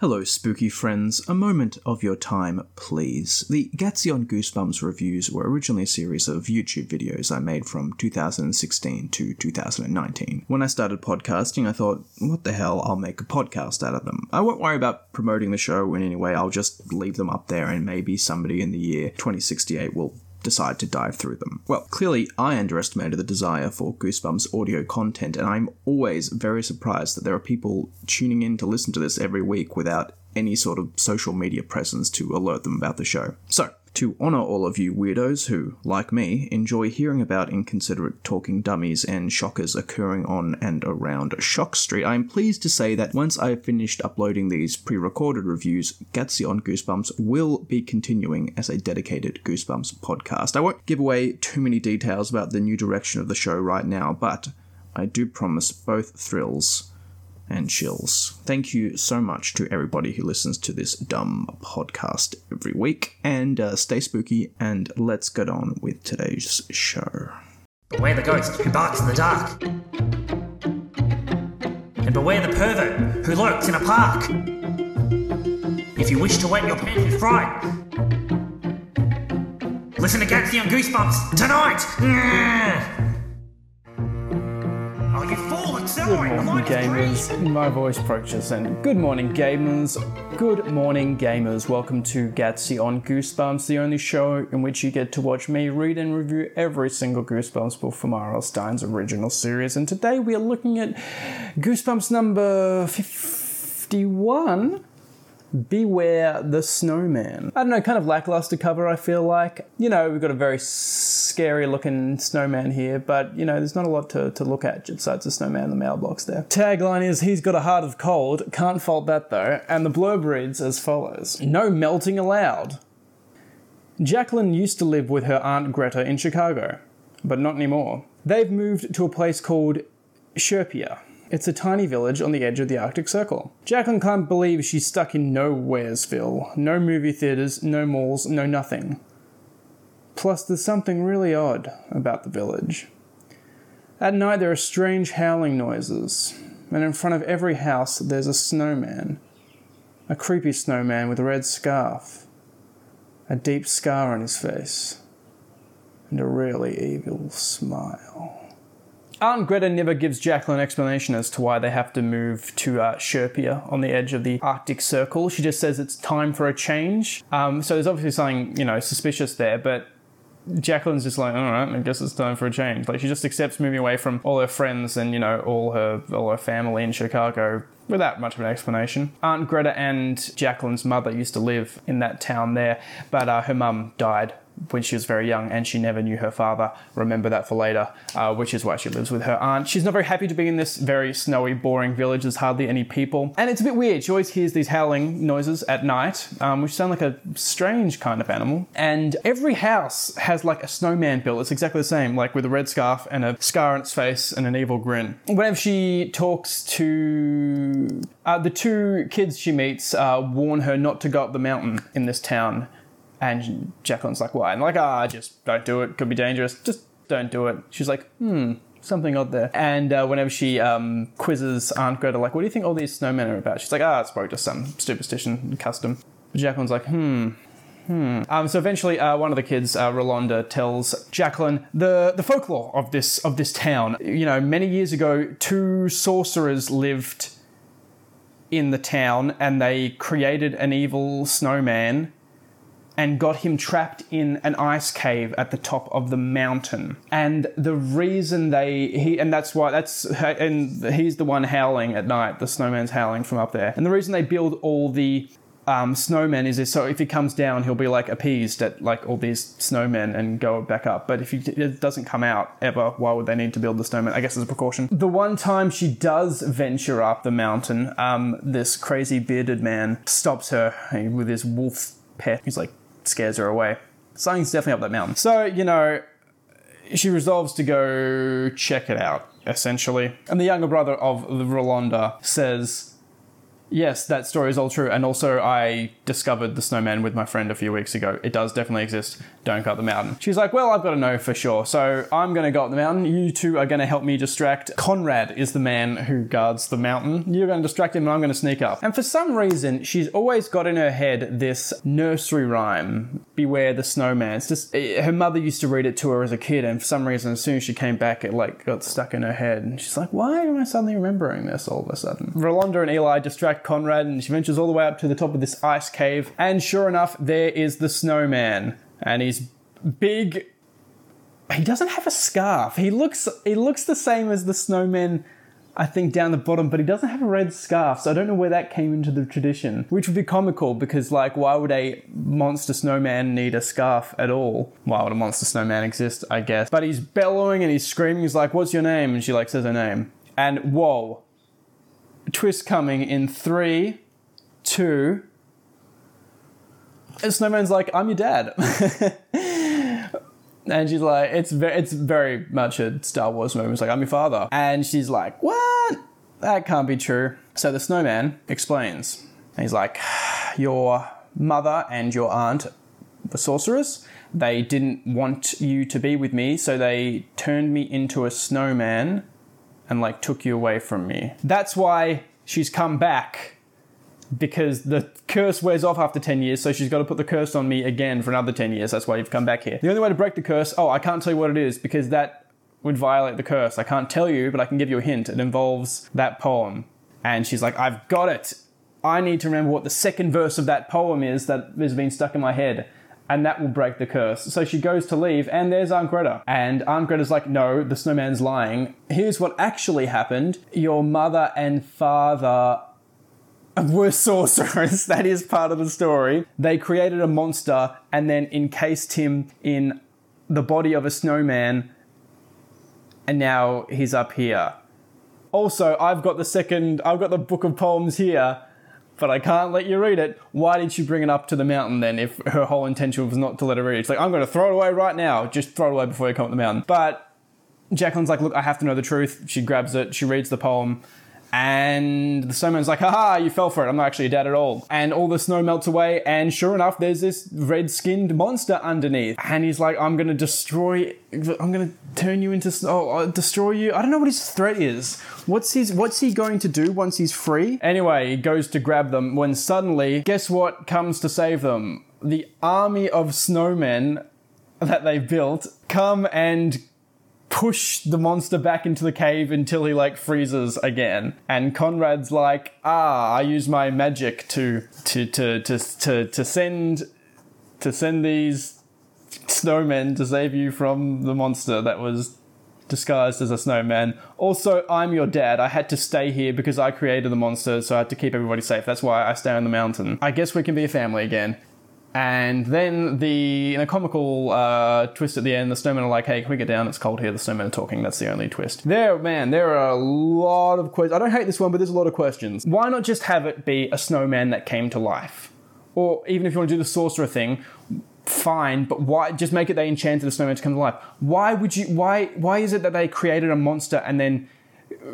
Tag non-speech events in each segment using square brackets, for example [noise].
Hello, spooky friends. A moment of your time, please. The Gatsy on Goosebumps reviews were originally a series of YouTube videos I made from 2016 to 2019. When I started podcasting, I thought, what the hell, I'll make a podcast out of them. I won't worry about promoting the show in any way, I'll just leave them up there and maybe somebody in the year 2068 will decide to dive through them. Well, clearly, I underestimated the desire for Goosebumps audio content, and I'm always very surprised that there are people tuning in to listen to this every week without any sort of social media presence to alert them about the show. So, to honour all of you weirdos who, like me, enjoy hearing about inconsiderate talking dummies and shockers occurring on and around Shock Street, I am pleased to say that once I've finished uploading these pre recorded reviews, Gatsy on Goosebumps will be continuing as a dedicated Goosebumps podcast. I won't give away too many details about the new direction of the show right now, but I do promise both thrills and chills. Thank you so much to everybody who listens to this dumb podcast every week. And uh, stay spooky, and let's get on with today's show. Beware the ghost who barks in the dark. And beware the pervert who lurks in a park. If you wish to wet your pants with fright, listen to Gatsby on Goosebumps tonight! Good morning, gamers. My voice approaches, and good morning, gamers. Good morning, gamers. Welcome to Gatsy on Goosebumps, the only show in which you get to watch me read and review every single Goosebumps book from R.L. Stine's original series. And today we are looking at Goosebumps number 51. Beware the Snowman. I don't know, kind of lackluster cover, I feel like. You know, we've got a very scary looking snowman here, but, you know, there's not a lot to, to look at besides the snowman in the mailbox there. Tagline is, he's got a heart of cold. Can't fault that though. And the blurb reads as follows No melting allowed. Jacqueline used to live with her Aunt Greta in Chicago, but not anymore. They've moved to a place called Sherpia. It's a tiny village on the edge of the Arctic Circle. Jacqueline can't believe she's stuck in Nowheresville. No movie theaters, no malls, no nothing. Plus, there's something really odd about the village. At night, there are strange howling noises, and in front of every house, there's a snowman. A creepy snowman with a red scarf, a deep scar on his face, and a really evil smile. Aunt Greta never gives Jacqueline an explanation as to why they have to move to uh, Sherpia on the edge of the Arctic Circle. She just says it's time for a change. Um, so there's obviously something, you know, suspicious there, but Jacqueline's just like, all right, I guess it's time for a change. Like she just accepts moving away from all her friends and you know all her all her family in Chicago without much of an explanation. Aunt Greta and Jacqueline's mother used to live in that town there, but uh, her mum died when she was very young and she never knew her father. Remember that for later, uh, which is why she lives with her aunt. She's not very happy to be in this very snowy, boring village. There's hardly any people. And it's a bit weird. She always hears these howling noises at night, um, which sound like a strange kind of animal. And every house has like a snowman built. It's exactly the same, like with a red scarf and a scar on its face and an evil grin. Whenever she talks to uh, the two kids she meets, uh, warn her not to go up the mountain in this town. And Jacqueline's like, why? And like, ah, just don't do it. Could be dangerous. Just don't do it. She's like, hmm, something odd there. And uh, whenever she um, quizzes Aunt Greta, like, what do you think all these snowmen are about? She's like, ah, it's probably just some superstition and custom. But Jacqueline's like, hmm. Hmm. Um, so eventually, uh, one of the kids, uh, Rolanda, tells Jacqueline the, the folklore of this of this town. You know, many years ago, two sorcerers lived in the town, and they created an evil snowman and got him trapped in an ice cave at the top of the mountain. And the reason they he and that's why that's and he's the one howling at night. The snowman's howling from up there. And the reason they build all the um, snowmen is this, so if he comes down, he'll be like appeased at like all these snowmen and go back up. But if he, it doesn't come out ever, why would they need to build the snowman? I guess as a precaution. The one time she does venture up the mountain, um, this crazy bearded man stops her with his wolf pet. He's like scares her away. Something's definitely up that mountain. So you know, she resolves to go check it out. Essentially, and the younger brother of the Rolanda says Yes, that story is all true. And also, I discovered the snowman with my friend a few weeks ago. It does definitely exist. Don't go up the mountain. She's like, Well, I've got to know for sure. So I'm going to go up the mountain. You two are going to help me distract. Conrad is the man who guards the mountain. You're going to distract him, and I'm going to sneak up. And for some reason, she's always got in her head this nursery rhyme Beware the snowman. It's just, it, her mother used to read it to her as a kid, and for some reason, as soon as she came back, it like got stuck in her head. And she's like, Why am I suddenly remembering this all of a sudden? Rolanda and Eli distract Conrad, and she ventures all the way up to the top of this ice cave. And sure enough, there is the snowman. And he's big. He doesn't have a scarf. He looks he looks the same as the snowman I think down the bottom, but he doesn't have a red scarf, so I don't know where that came into the tradition. Which would be comical because, like, why would a monster snowman need a scarf at all? Why would a monster snowman exist? I guess. But he's bellowing and he's screaming. He's like, "What's your name?" And she like says her name. And whoa, twist coming in three, two. And Snowman's like, "I'm your dad." [laughs] And she's like, it's very, it's very much a Star Wars moment. It's like, I'm your father. And she's like, what? That can't be true. So the snowman explains. And he's like, your mother and your aunt were sorcerers. They didn't want you to be with me, so they turned me into a snowman and like took you away from me. That's why she's come back because the curse wears off after 10 years, so she's got to put the curse on me again for another 10 years. That's why you've come back here. The only way to break the curse, oh, I can't tell you what it is because that would violate the curse. I can't tell you, but I can give you a hint. It involves that poem. And she's like, I've got it. I need to remember what the second verse of that poem is that has been stuck in my head. And that will break the curse. So she goes to leave, and there's Aunt Greta. And Aunt Greta's like, No, the snowman's lying. Here's what actually happened. Your mother and father [laughs] were sorcerers. [laughs] That is part of the story. They created a monster and then encased him in the body of a snowman, and now he's up here. Also, I've got the second, I've got the book of poems here, but I can't let you read it. Why did she bring it up to the mountain then if her whole intention was not to let her read it? It's like, I'm going to throw it away right now. Just throw it away before you come up the mountain. But Jacqueline's like, look, I have to know the truth. She grabs it, she reads the poem, and the snowman's like, haha, you fell for it. I'm not actually a dad at all. And all the snow melts away, and sure enough, there's this red skinned monster underneath. And he's like, I'm gonna destroy, I'm gonna turn you into snow, oh, uh, destroy you. I don't know what his threat is. What's his, what's he going to do once he's free? Anyway, he goes to grab them when suddenly, guess what comes to save them? The army of snowmen that they built come and push the monster back into the cave until he like freezes again. And Conrad's like, ah, I use my magic to to to to to, to send to send these snowmen to save you from the monster that was disguised as a snowman. Also, I'm your dad. I had to stay here because I created the monster, so I had to keep everybody safe. That's why I stay on the mountain. I guess we can be a family again. And then the in a comical uh, twist at the end, the snowmen are like, "Hey, can we get down? It's cold here." The snowmen are talking. That's the only twist. There, man, there are a lot of questions. I don't hate this one, but there's a lot of questions. Why not just have it be a snowman that came to life? Or even if you want to do the sorcerer thing, fine. But why just make it they enchanted a snowman to come to life? Why would you? Why? Why is it that they created a monster and then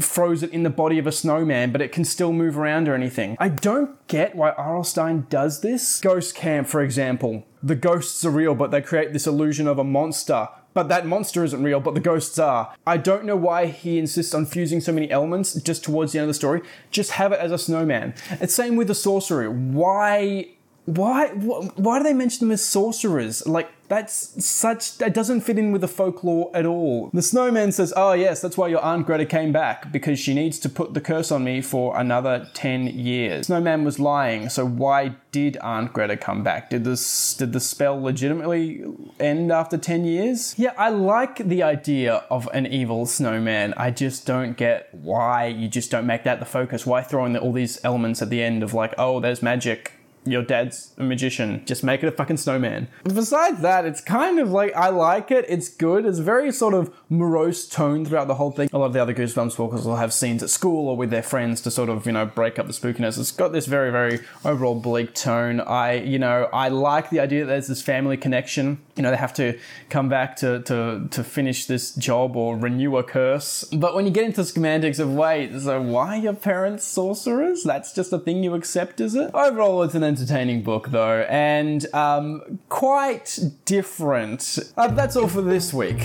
froze it in the body of a snowman, but it can still move around or anything. I don't get why R.L. Stine does this. Ghost Camp, for example. The ghosts are real, but they create this illusion of a monster. But that monster isn't real, but the ghosts are. I don't know why he insists on fusing so many elements just towards the end of the story. Just have it as a snowman. It's same with the sorcery. Why why why do they mention them as sorcerers? Like that's such that doesn't fit in with the folklore at all. The snowman says, "Oh yes, that's why your aunt Greta came back because she needs to put the curse on me for another 10 years." Snowman was lying, so why did Aunt Greta come back? Did this did the spell legitimately end after 10 years? Yeah, I like the idea of an evil snowman. I just don't get why you just don't make that the focus. Why throwing all these elements at the end of like, "Oh, there's magic." Your dad's a magician. Just make it a fucking snowman. Besides that, it's kind of like I like it. It's good. It's very sort of morose tone throughout the whole thing. A lot of the other Goosebumps books will have scenes at school or with their friends to sort of you know break up the spookiness. It's got this very very overall bleak tone. I you know I like the idea that there's this family connection you know they have to come back to, to, to finish this job or renew a curse. But when you get into semantics of wait, so why your parents sorcerers? That's just a thing you accept, is it? Overall, it's an entertaining book though, and um, quite different. Uh, that's all for this week.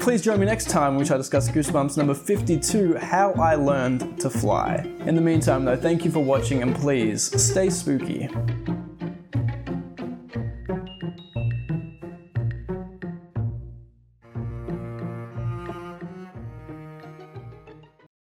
Please join me next time, which I discuss Goosebumps number 52, How I Learned to Fly. In the meantime, though, thank you for watching and please stay spooky.